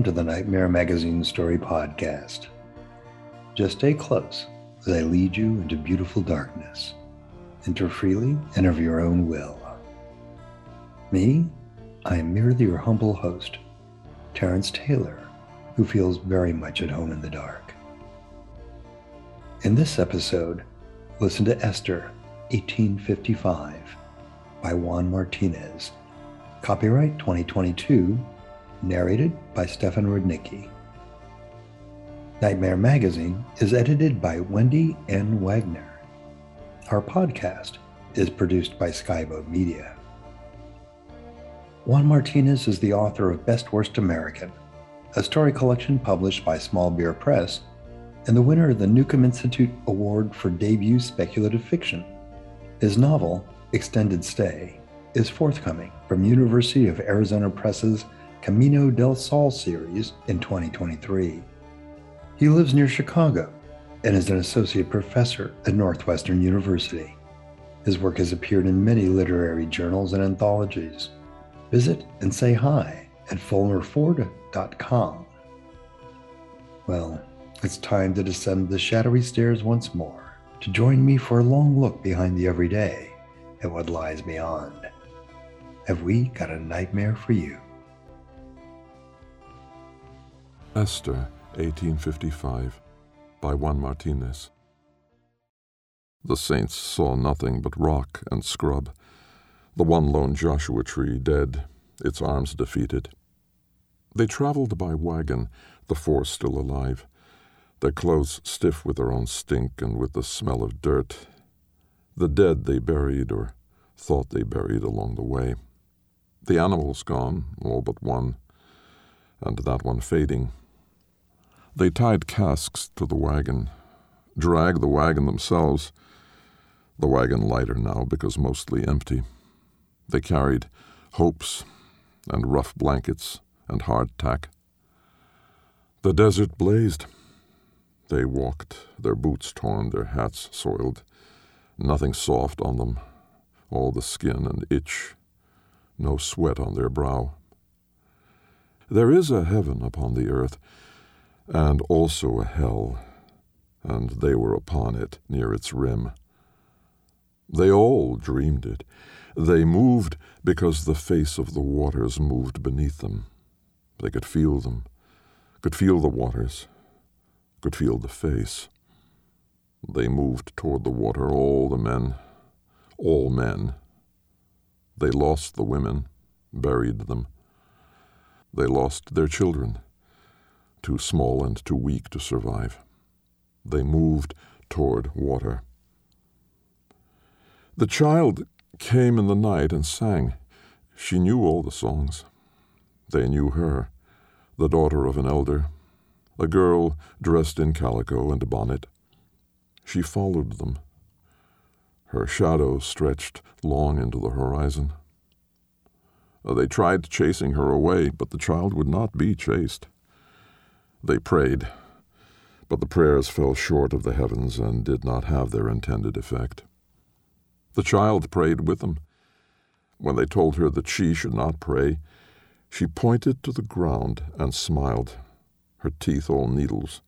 Welcome to the Nightmare Magazine Story Podcast. Just stay close as I lead you into beautiful darkness. Enter freely and of your own will. Me, I am merely your humble host, Terence Taylor, who feels very much at home in the dark. In this episode, listen to Esther, 1855, by Juan Martinez. Copyright 2022 narrated by Stefan Rudnicki. Nightmare Magazine is edited by Wendy N. Wagner. Our podcast is produced by Skyboat Media. Juan Martinez is the author of Best Worst American, a story collection published by Small Beer Press, and the winner of the Newcomb Institute Award for Debut Speculative Fiction. His novel, Extended Stay, is forthcoming from University of Arizona Press's Camino del Sol series in 2023. He lives near Chicago and is an associate professor at Northwestern University. His work has appeared in many literary journals and anthologies. Visit and say hi at fulmerford.com. Well, it's time to descend the shadowy stairs once more to join me for a long look behind the everyday at what lies beyond. Have we got a nightmare for you? Esther, 1855, by Juan Martinez. The saints saw nothing but rock and scrub, the one lone Joshua tree dead, its arms defeated. They traveled by wagon, the four still alive, their clothes stiff with their own stink and with the smell of dirt. The dead they buried or thought they buried along the way. The animals gone, all but one, and that one fading. They tied casks to the wagon, dragged the wagon themselves, the wagon lighter now because mostly empty. They carried hopes and rough blankets and hardtack. The desert blazed. They walked, their boots torn, their hats soiled, nothing soft on them, all the skin and itch, no sweat on their brow. There is a heaven upon the earth and also a hell, and they were upon it near its rim. They all dreamed it. They moved because the face of the waters moved beneath them. They could feel them, could feel the waters, could feel the face. They moved toward the water, all the men, all men. They lost the women, buried them. They lost their children too small and too weak to survive. They moved toward water. The child came in the night and sang. She knew all the songs. They knew her, the daughter of an elder, a girl dressed in calico and a bonnet. She followed them. Her shadow stretched long into the horizon. They tried chasing her away, but the child would not be chased. They prayed, but the prayers fell short of the heavens and did not have their intended effect. The child prayed with them. When they told her that she should not pray, she pointed to the ground and smiled, her teeth all needles,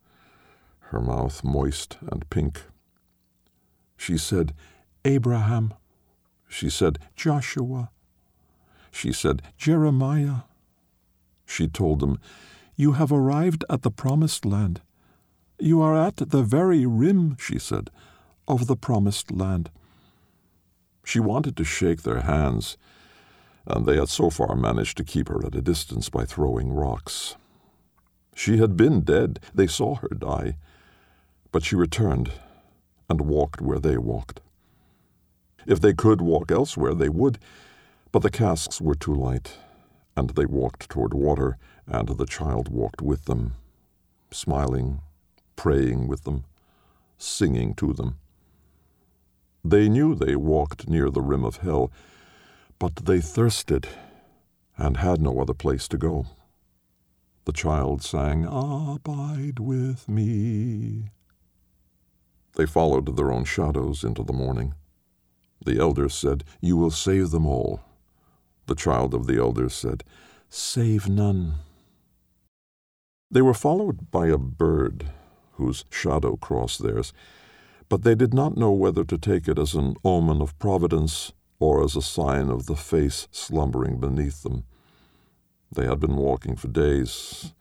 her mouth moist and pink. She said, Abraham. She said, Joshua. She said, Jeremiah. She told them, you have arrived at the promised land. You are at the very rim, she said, of the promised land. She wanted to shake their hands, and they had so far managed to keep her at a distance by throwing rocks. She had been dead, they saw her die, but she returned and walked where they walked. If they could walk elsewhere, they would, but the casks were too light, and they walked toward water and the child walked with them, smiling, praying with them, singing to them. They knew they walked near the rim of hell, but they thirsted and had no other place to go. The child sang, Abide with me. They followed their own shadows into the morning. The elders said, You will save them all. The child of the elders said, Save none. They were followed by a bird whose shadow crossed theirs, but they did not know whether to take it as an omen of providence or as a sign of the face slumbering beneath them. They had been walking for days,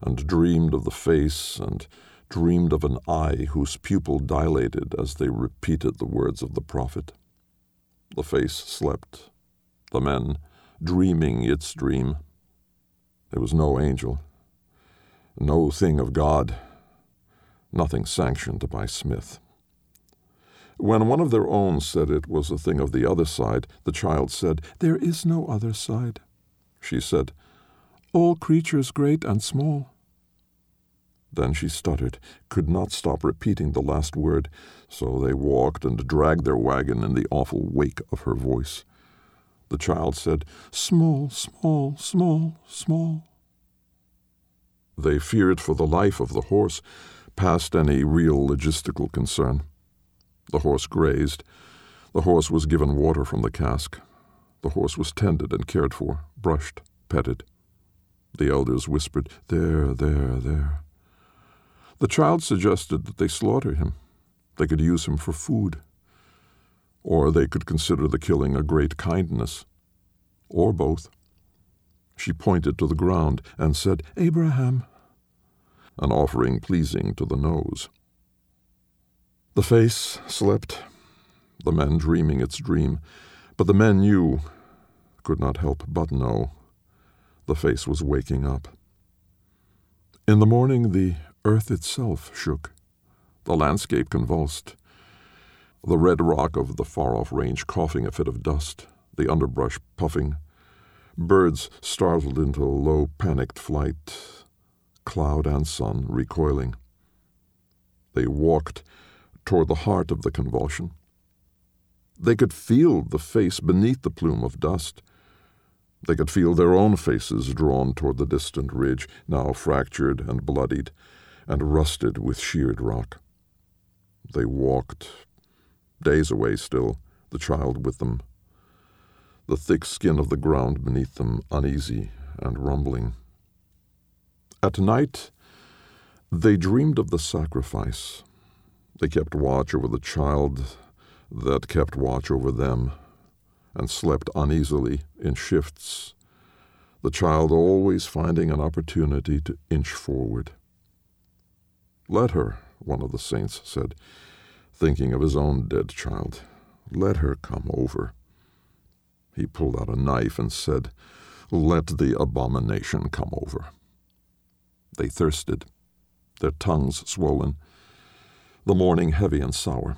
and dreamed of the face, and dreamed of an eye whose pupil dilated as they repeated the words of the prophet. The face slept, the men dreaming its dream. There was no angel, no thing of God, nothing sanctioned by Smith. When one of their own said it was a thing of the other side, the child said, There is no other side. She said, All creatures great and small. Then she stuttered, could not stop repeating the last word, so they walked and dragged their wagon in the awful wake of her voice. The child said, Small, small, small, small. They feared for the life of the horse, past any real logistical concern. The horse grazed. The horse was given water from the cask. The horse was tended and cared for, brushed, petted. The elders whispered, There, there, there. The child suggested that they slaughter him. They could use him for food. Or they could consider the killing a great kindness. Or both. She pointed to the ground and said, Abraham, an offering pleasing to the nose. The face slept, the men dreaming its dream, but the men knew, could not help but know, the face was waking up. In the morning, the earth itself shook, the landscape convulsed, the red rock of the far off range coughing a fit of dust, the underbrush puffing, birds startled into low panicked flight, cloud and sun recoiling. They walked toward the heart of the convulsion. They could feel the face beneath the plume of dust. They could feel their own faces drawn toward the distant ridge, now fractured and bloodied, and rusted with sheared rock. They walked, days away still, the child with them, the thick skin of the ground beneath them uneasy and rumbling. At night, they dreamed of the sacrifice they kept watch over the child that kept watch over them, and slept uneasily in shifts, the child always finding an opportunity to inch forward. Let her, one of the saints said, thinking of his own dead child. Let her come over. He pulled out a knife and said, Let the abomination come over. They thirsted, their tongues swollen the morning heavy and sour.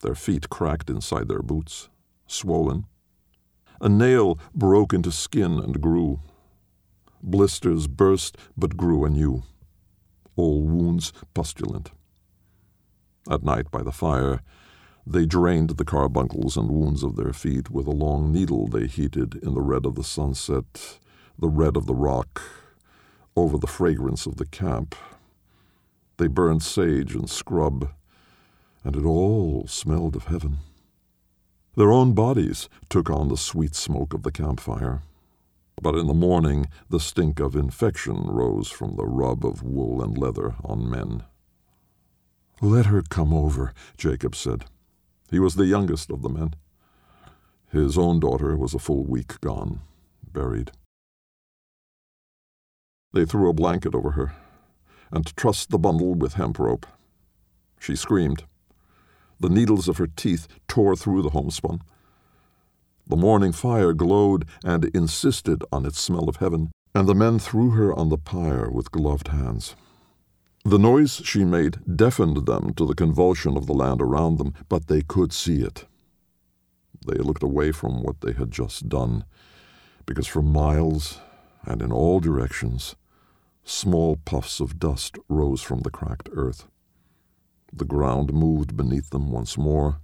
Their feet cracked inside their boots, swollen. A nail broke into skin and grew. Blisters burst but grew anew. All wounds pustulant. At night by the fire, they drained the carbuncles and wounds of their feet with a long needle they heated in the red of the sunset, the red of the rock, over the fragrance of the camp, they burned sage and scrub, and it all smelled of heaven. Their own bodies took on the sweet smoke of the campfire. But in the morning, the stink of infection rose from the rub of wool and leather on men. Let her come over, Jacob said. He was the youngest of the men. His own daughter was a full week gone, buried. They threw a blanket over her and trussed the bundle with hemp rope. She screamed. The needles of her teeth tore through the homespun. The morning fire glowed and insisted on its smell of heaven, and the men threw her on the pyre with gloved hands. The noise she made deafened them to the convulsion of the land around them, but they could see it. They looked away from what they had just done, because for miles and in all directions Small puffs of dust rose from the cracked earth. The ground moved beneath them once more.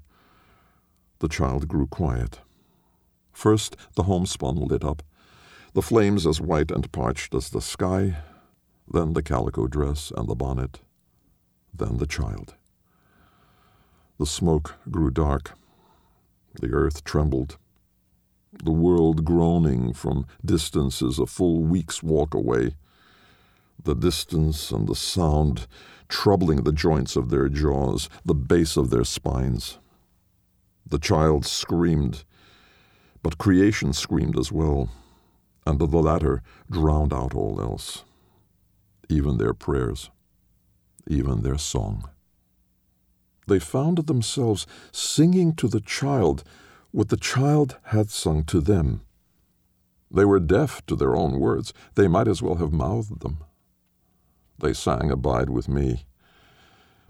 The child grew quiet. First, the homespun lit up, the flames as white and parched as the sky, then the calico dress and the bonnet, then the child. The smoke grew dark. The earth trembled. The world groaning from distances a full week's walk away the distance and the sound troubling the joints of their jaws, the base of their spines. The child screamed, but creation screamed as well, and the latter drowned out all else, even their prayers, even their song. They found themselves singing to the child what the child had sung to them. They were deaf to their own words. They might as well have mouthed them. They sang Abide with Me.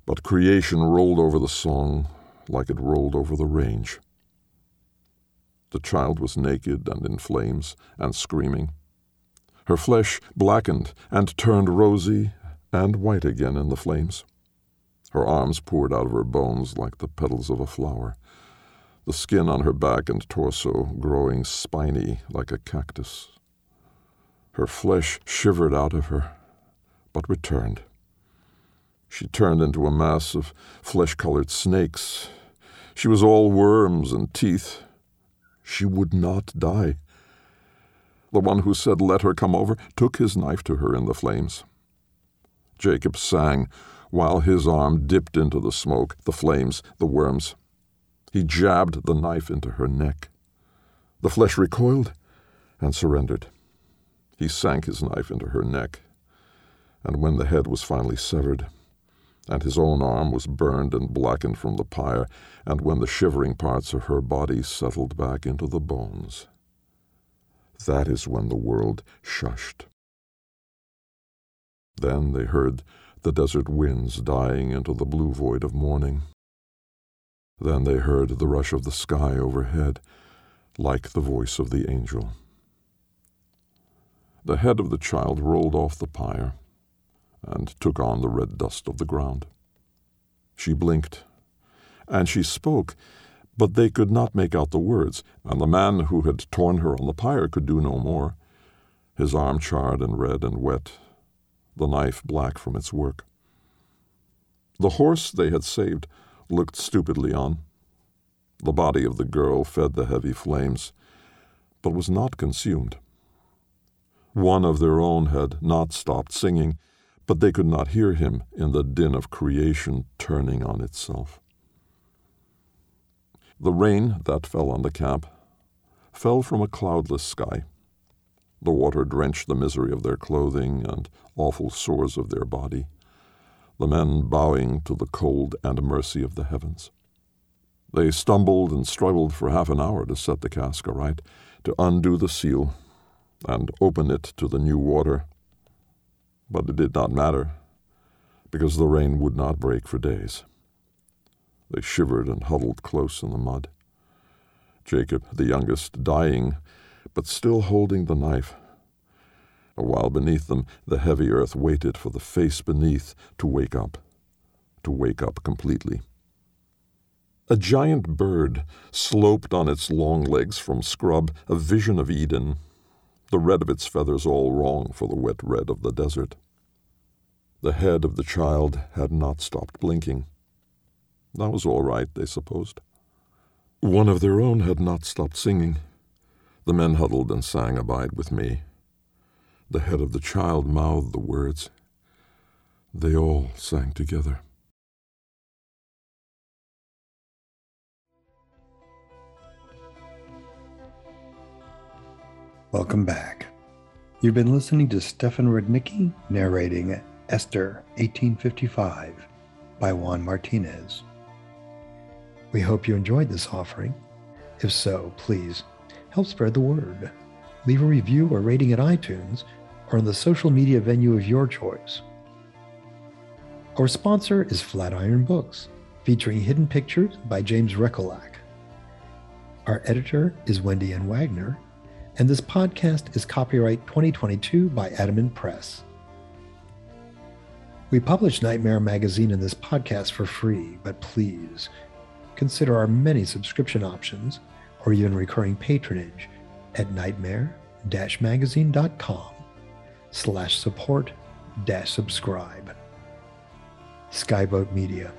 But creation rolled over the song like it rolled over the range. The child was naked and in flames and screaming. Her flesh blackened and turned rosy and white again in the flames. Her arms poured out of her bones like the petals of a flower the skin on her back and torso growing spiny like a cactus. Her flesh shivered out of her, but returned. She turned into a mass of flesh colored snakes. She was all worms and teeth. She would not die. The one who said, Let her come over, took his knife to her in the flames. Jacob sang while his arm dipped into the smoke, the flames, the worms. He jabbed the knife into her neck. The flesh recoiled and surrendered. He sank his knife into her neck, and when the head was finally severed, and his own arm was burned and blackened from the pyre, and when the shivering parts of her body settled back into the bones, that is when the world shushed. Then they heard the desert winds dying into the blue void of morning. Then they heard the rush of the sky overhead, like the voice of the angel. The head of the child rolled off the pyre and took on the red dust of the ground. She blinked, and she spoke, but they could not make out the words, and the man who had torn her on the pyre could do no more, his arm charred and red and wet, the knife black from its work. The horse they had saved looked stupidly on. The body of the girl fed the heavy flames, but was not consumed. One of their own had not stopped singing, but they could not hear him in the din of creation turning on itself. The rain that fell on the camp fell from a cloudless sky. The water drenched the misery of their clothing and awful sores of their body the men bowing to the cold and mercy of the heavens. They stumbled and struggled for half an hour to set the cask aright, to undo the seal, and open it to the new water. But it did not matter, because the rain would not break for days. They shivered and huddled close in the mud. Jacob, the youngest, dying, but still holding the knife, A while beneath them the heavy earth waited for the face beneath to wake up, to wake up completely. A giant bird sloped on its long legs from scrub, a vision of Eden, the red of its feathers all wrong for the wet red of the desert. The head of the child had not stopped blinking. That was all right, they supposed. One of their own had not stopped singing. The men huddled and sang Abide with Me. The head of the child mouthed the words. They all sang together. Welcome back. You've been listening to Stefan Rudnicki narrating Esther 1855 by Juan Martinez. We hope you enjoyed this offering. If so, please help spread the word. Leave a review or rating at iTunes or on the social media venue of your choice. Our sponsor is Flatiron Books, featuring hidden pictures by Jason Rekulak. Our editor is Wendy N. Wagner, and this podcast is copyright 2022 by Adamant Press. We publish Nightmare Magazine in this podcast for free, but please consider our many subscription options or even recurring patronage at nightmare-magazine.com slash support dash subscribe. Skyboat Media,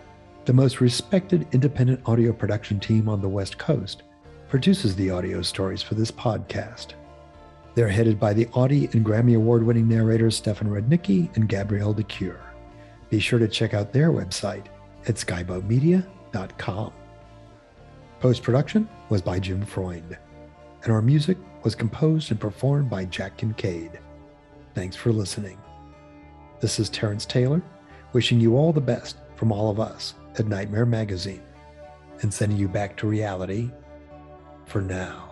the most respected independent audio production team on the West Coast, produces the audio stories for this podcast. They're headed by the Audie and Grammy Award winning narrators Stefan Rudnicki and Gabrielle de Cuir. Be sure to check out their website at skyboatmedia.com. Post production was by Jim Freund, and our music was composed and performed by Jack Kincaid. Thanks for listening. This is Terence Taylor, wishing you all the best from all of us at Nightmare Magazine, and sending you back to reality for now.